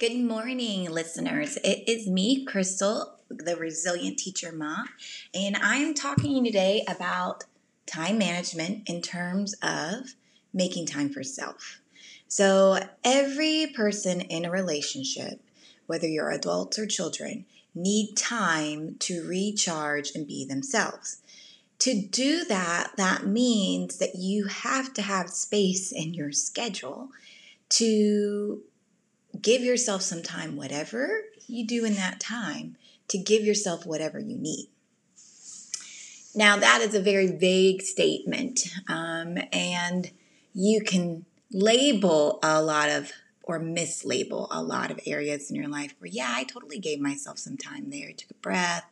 Good morning, listeners. It is me, Crystal, the Resilient Teacher Mom, and I'm talking today about time management in terms of making time for self. So, every person in a relationship, whether you're adults or children, need time to recharge and be themselves. To do that, that means that you have to have space in your schedule to give yourself some time, whatever you do in that time, to give yourself whatever you need. Now, that is a very vague statement, um, and you can label a lot of or mislabel a lot of areas in your life where, yeah, I totally gave myself some time there. Took a breath,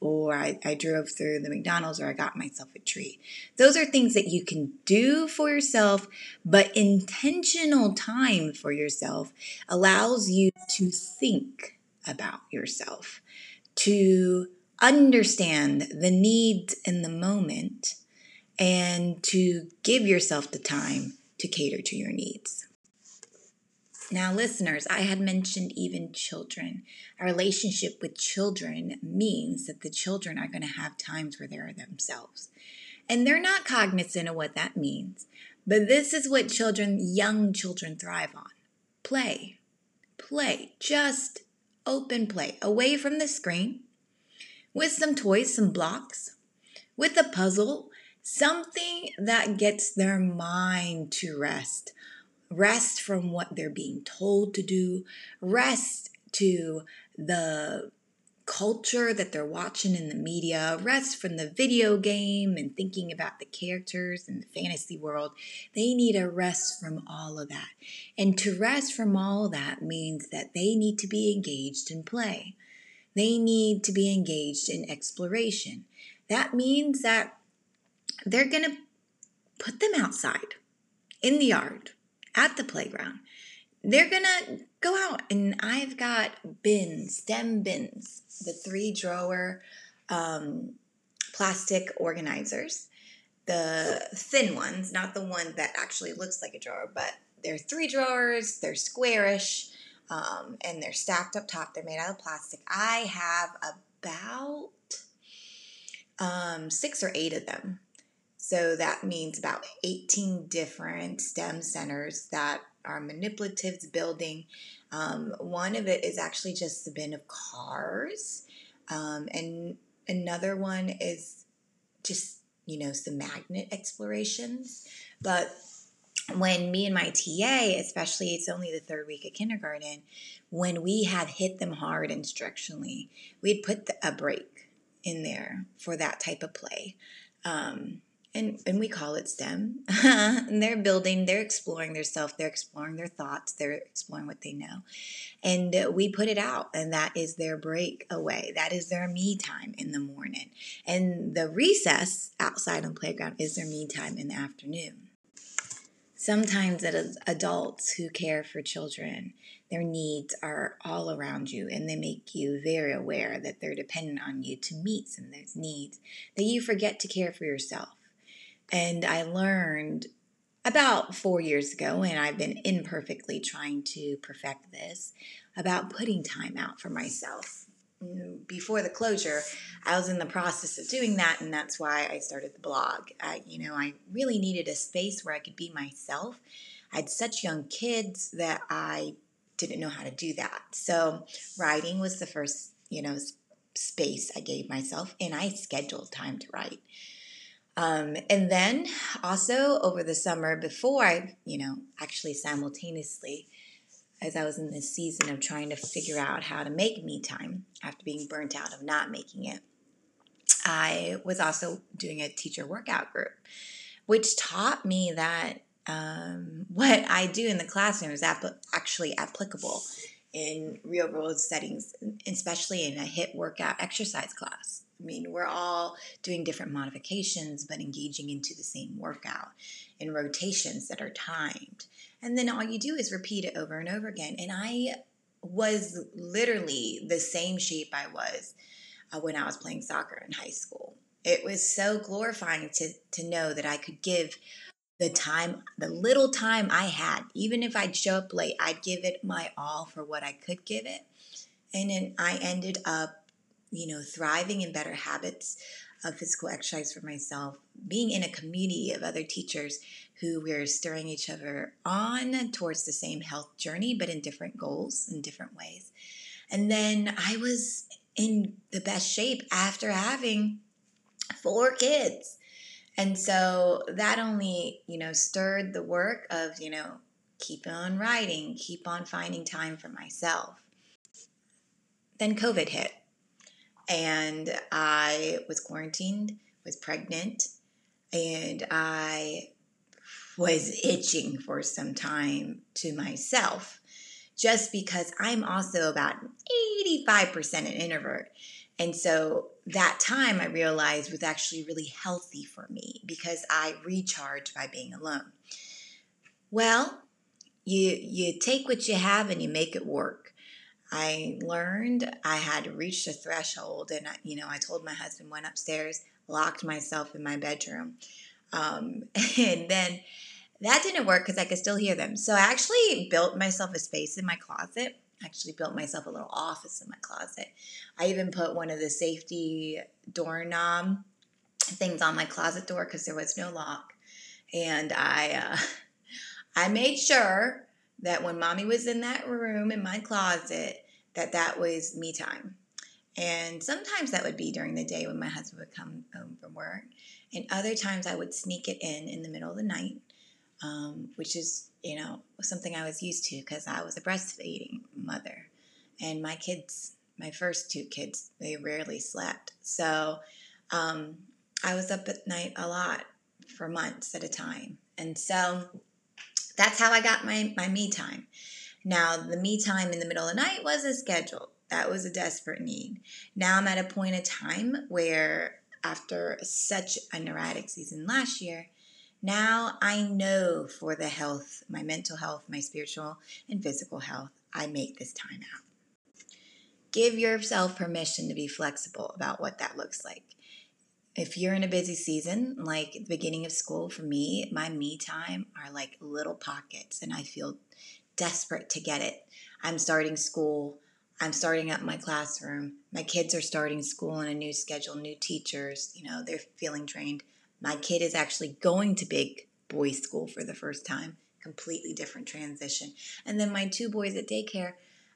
or I, I drove through the McDonald's, or I got myself a treat. Those are things that you can do for yourself, but intentional time for yourself allows you to think about yourself, to understand the needs in the moment, and to give yourself the time to cater to your needs. Now, listeners, I had mentioned even children. A relationship with children means that the children are going to have times where they're themselves. And they're not cognizant of what that means. But this is what children, young children, thrive on play. Play. Just open play. Away from the screen, with some toys, some blocks, with a puzzle, something that gets their mind to rest rest from what they're being told to do, rest to the culture that they're watching in the media, rest from the video game and thinking about the characters and the fantasy world. They need a rest from all of that. And to rest from all that means that they need to be engaged in play. They need to be engaged in exploration. That means that they're going to put them outside in the yard at the playground. They're gonna go out, and I've got bins, STEM bins, the three drawer um, plastic organizers, the thin ones, not the one that actually looks like a drawer, but they're three drawers, they're squarish, um, and they're stacked up top. They're made out of plastic. I have about um, six or eight of them so that means about 18 different STEM centers that are manipulatives building. Um, one of it is actually just the bin of cars, um, and another one is just you know some magnet explorations. But when me and my TA, especially it's only the third week of kindergarten, when we had hit them hard instructionally, we'd put the, a break in there for that type of play. Um, and and we call it STEM. and they're building, they're exploring their self, they're exploring their thoughts, they're exploring what they know. And uh, we put it out, and that is their break away. That is their me time in the morning. And the recess outside on playground is their me time in the afternoon. Sometimes as adults who care for children, their needs are all around you and they make you very aware that they're dependent on you to meet some of those needs that you forget to care for yourself. And I learned about four years ago, and I've been imperfectly trying to perfect this, about putting time out for myself. Mm, before the closure, I was in the process of doing that, and that's why I started the blog. I, you know, I really needed a space where I could be myself. I had such young kids that I didn't know how to do that. So, writing was the first, you know, space I gave myself, and I scheduled time to write. Um, and then also over the summer, before I, you know, actually simultaneously, as I was in this season of trying to figure out how to make me time after being burnt out of not making it, I was also doing a teacher workout group, which taught me that um, what I do in the classroom is ap- actually applicable in real world settings, especially in a HIIT workout exercise class. I mean, we're all doing different modifications, but engaging into the same workout in rotations that are timed. And then all you do is repeat it over and over again. And I was literally the same shape I was uh, when I was playing soccer in high school. It was so glorifying to, to know that I could give the time, the little time I had, even if I'd show up late, I'd give it my all for what I could give it. And then I ended up, you know, thriving in better habits of physical exercise for myself, being in a community of other teachers who we're stirring each other on towards the same health journey, but in different goals in different ways. And then I was in the best shape after having four kids. And so that only, you know, stirred the work of, you know, keep on writing, keep on finding time for myself. Then COVID hit, and I was quarantined, was pregnant, and I was itching for some time to myself just because I'm also about 85% an introvert. And so that time I realized was actually really healthy for me because I recharge by being alone. Well, you you take what you have and you make it work. I learned I had reached a threshold, and I, you know I told my husband went upstairs, locked myself in my bedroom, um, and then that didn't work because I could still hear them. So I actually built myself a space in my closet actually built myself a little office in my closet. I even put one of the safety doorknob things on my closet door because there was no lock, and I uh, I made sure that when mommy was in that room in my closet that that was me time. And sometimes that would be during the day when my husband would come home from work. And other times I would sneak it in in the middle of the night um, which is, you know, something I was used to because I was a breastfeeding mother. And my kids, my first two kids, they rarely slept. So um, I was up at night a lot for months at a time. And so that's how I got my, my me time. Now, the me time in the middle of the night was a schedule. That was a desperate need. Now I'm at a point of time where, after such a neurotic season last year, now I know for the health, my mental health, my spiritual and physical health, I make this time out. Give yourself permission to be flexible about what that looks like. If you're in a busy season, like the beginning of school for me, my me time are like little pockets, and I feel desperate to get it. I'm starting school. I'm starting up my classroom. My kids are starting school on a new schedule, new teachers, you know, they're feeling trained. My kid is actually going to big boys' school for the first time, completely different transition. And then my two boys at daycare,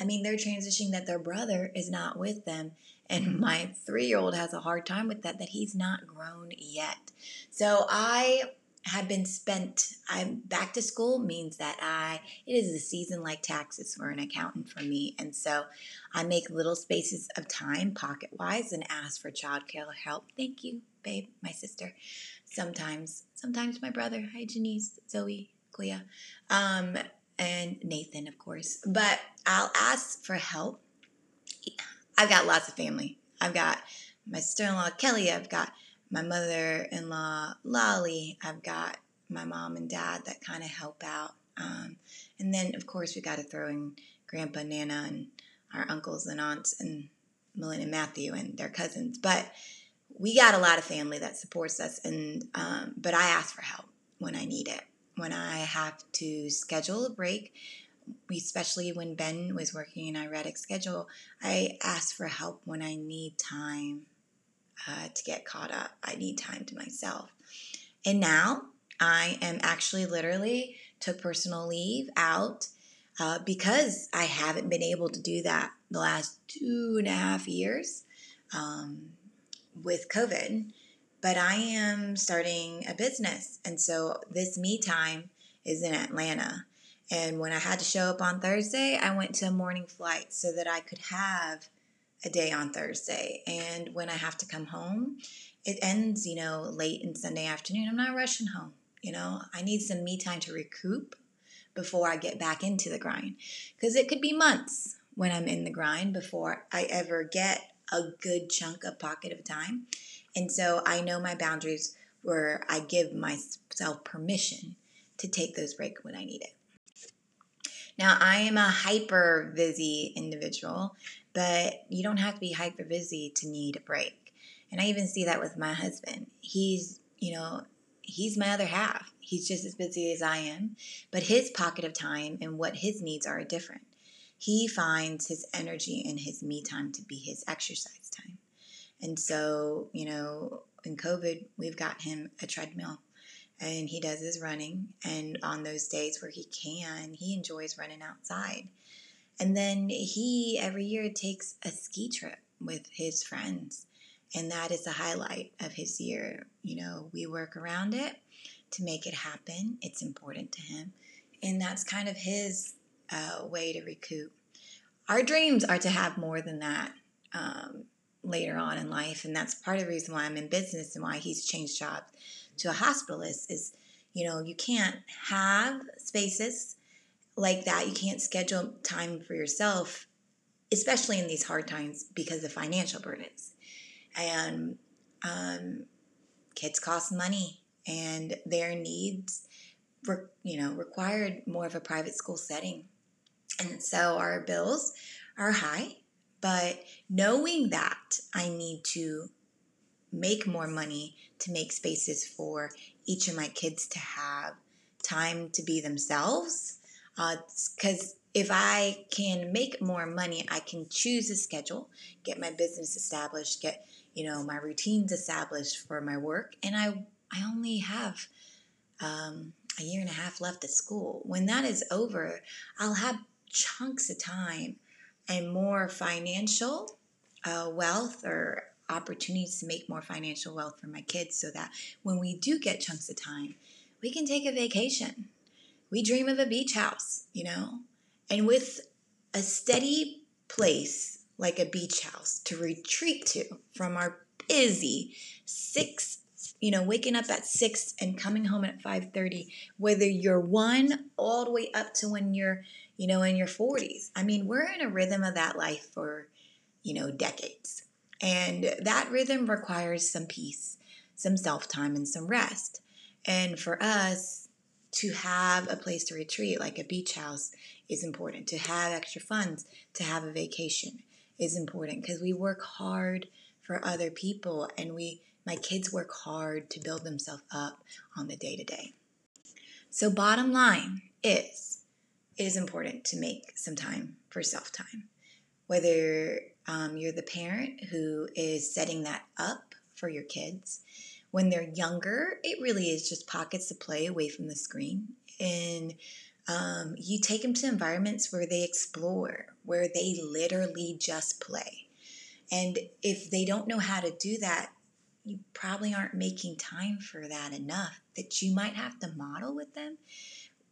I mean, they're transitioning that their brother is not with them. And my three year old has a hard time with that, that he's not grown yet. So I have been spent i'm back to school means that i it is a season like taxes for an accountant for me and so i make little spaces of time pocket wise and ask for childcare help thank you babe, my sister. Sometimes, sometimes my brother. Hi, Janice, Zoe, Clea, um, and Nathan, of course. But I'll ask for help. I've got lots of family. I've got my sister-in-law Kelly. I've got my mother-in-law Lolly. I've got my mom and dad that kind of help out. Um, and then, of course, we got to throw in Grandpa, Nana, and our uncles and aunts, and Melinda and Matthew and their cousins. But we got a lot of family that supports us and um, but i ask for help when i need it when i have to schedule a break especially when ben was working in an erratic schedule i ask for help when i need time uh, to get caught up. I need time to myself. And now i am actually literally took personal leave out uh, because i haven't been able to do that the last two and a half years um, with COVID, but I am starting a business. And so this me time is in Atlanta. And when I had to show up on Thursday, I went to a morning flight so that I could have a day on Thursday. And when I have to come home, it ends, you know, late in Sunday afternoon. I'm not rushing home. You know, I need some me time to recoup before I get back into the grind. Because it could be months when I'm in the grind before I ever get a good chunk of pocket of time. And so I know my boundaries where I give myself permission to take those breaks when I need it. Now, I am a hyper busy individual, but you don't have to be hyper busy to need a break. And I even see that with my husband. He's, you know, he's my other half. He's just as busy as I am, but his pocket of time and what his needs are are different. He finds his energy and his me time to be his exercise time. And so, you know, in COVID, we've got him a treadmill and he does his running. And on those days where he can, he enjoys running outside. And then he every year takes a ski trip with his friends. And that is the highlight of his year. You know, we work around it to make it happen. It's important to him. And that's kind of his uh, way to recoup. Our dreams are to have more than that um, later on in life. And that's part of the reason why I'm in business and why he's changed jobs to a hospitalist is, you know, you can't have spaces like that. You can't schedule time for yourself, especially in these hard times because of financial burdens. And um, kids cost money and their needs, were, you know, required more of a private school setting. And so our bills are high, but knowing that I need to make more money to make spaces for each of my kids to have time to be themselves. Because uh, if I can make more money, I can choose a schedule, get my business established, get you know my routines established for my work, and I I only have um, a year and a half left at school. When that is over, I'll have chunks of time and more financial uh, wealth or opportunities to make more financial wealth for my kids so that when we do get chunks of time, we can take a vacation. We dream of a beach house, you know? And with a steady place like a beach house to retreat to from our busy six you know waking up at six and coming home at 5.30 whether you're one all the way up to when you're you know in your 40s i mean we're in a rhythm of that life for you know decades and that rhythm requires some peace, some self time, and some rest. And for us to have a place to retreat, like a beach house, is important. To have extra funds, to have a vacation is important because we work hard for other people and we my kids work hard to build themselves up on the day to day. So bottom line is it is important to make some time for self time. Whether um, you're the parent who is setting that up for your kids. When they're younger, it really is just pockets to play away from the screen. And um, you take them to environments where they explore, where they literally just play. And if they don't know how to do that, you probably aren't making time for that enough that you might have to model with them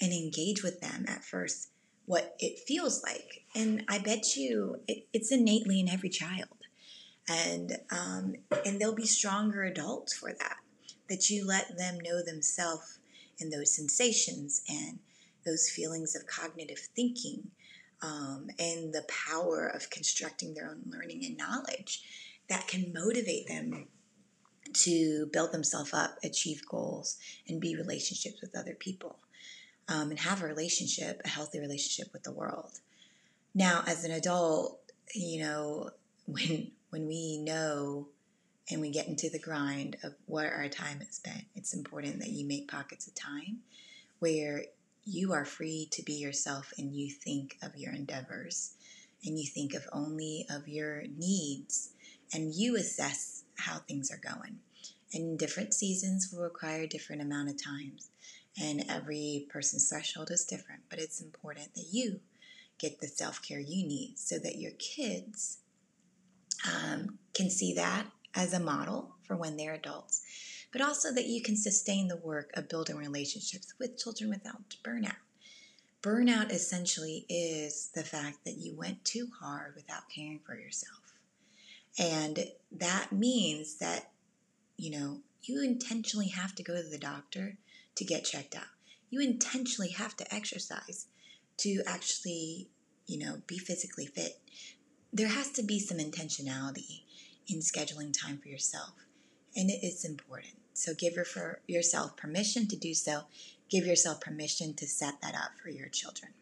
and engage with them at first what it feels like. And I bet you it, it's innately in every child. And, um, and they'll be stronger adults for that, that you let them know themselves and those sensations and those feelings of cognitive thinking um, and the power of constructing their own learning and knowledge that can motivate them to build themselves up, achieve goals, and be relationships with other people um, and have a relationship, a healthy relationship with the world. Now, as an adult, you know, when when we know and we get into the grind of what our time is spent, it's important that you make pockets of time where you are free to be yourself and you think of your endeavors and you think of only of your needs and you assess how things are going. And different seasons will require different amount of times and every person's threshold is different, but it's important that you get the self care you need so that your kids um, can see that as a model for when they're adults, but also that you can sustain the work of building relationships with children without burnout. Burnout essentially is the fact that you went too hard without caring for yourself. And that means that, you know, you intentionally have to go to the doctor to get checked out. You intentionally have to exercise to actually, you know, be physically fit. There has to be some intentionality in scheduling time for yourself, and it is important. So give your, for yourself permission to do so. Give yourself permission to set that up for your children.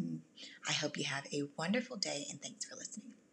Mm. I hope you have a wonderful day and thanks for listening.